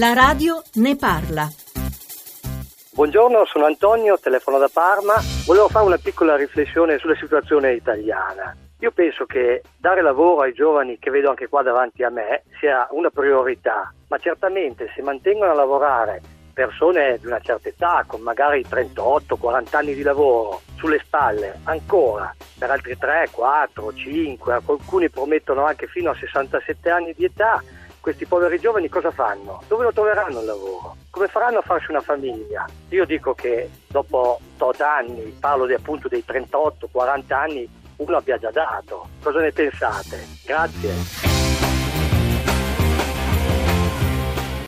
La radio ne parla. Buongiorno, sono Antonio, telefono da Parma. Volevo fare una piccola riflessione sulla situazione italiana. Io penso che dare lavoro ai giovani che vedo anche qua davanti a me sia una priorità, ma certamente se mantengono a lavorare persone di una certa età, con magari 38-40 anni di lavoro sulle spalle, ancora per altri 3, 4, 5, alcuni promettono anche fino a 67 anni di età, questi poveri giovani cosa fanno? Dove lo troveranno il lavoro? Come faranno a farsi una famiglia? Io dico che dopo 8 anni, parlo appunto dei 38-40 anni, uno abbia già dato. Cosa ne pensate? Grazie.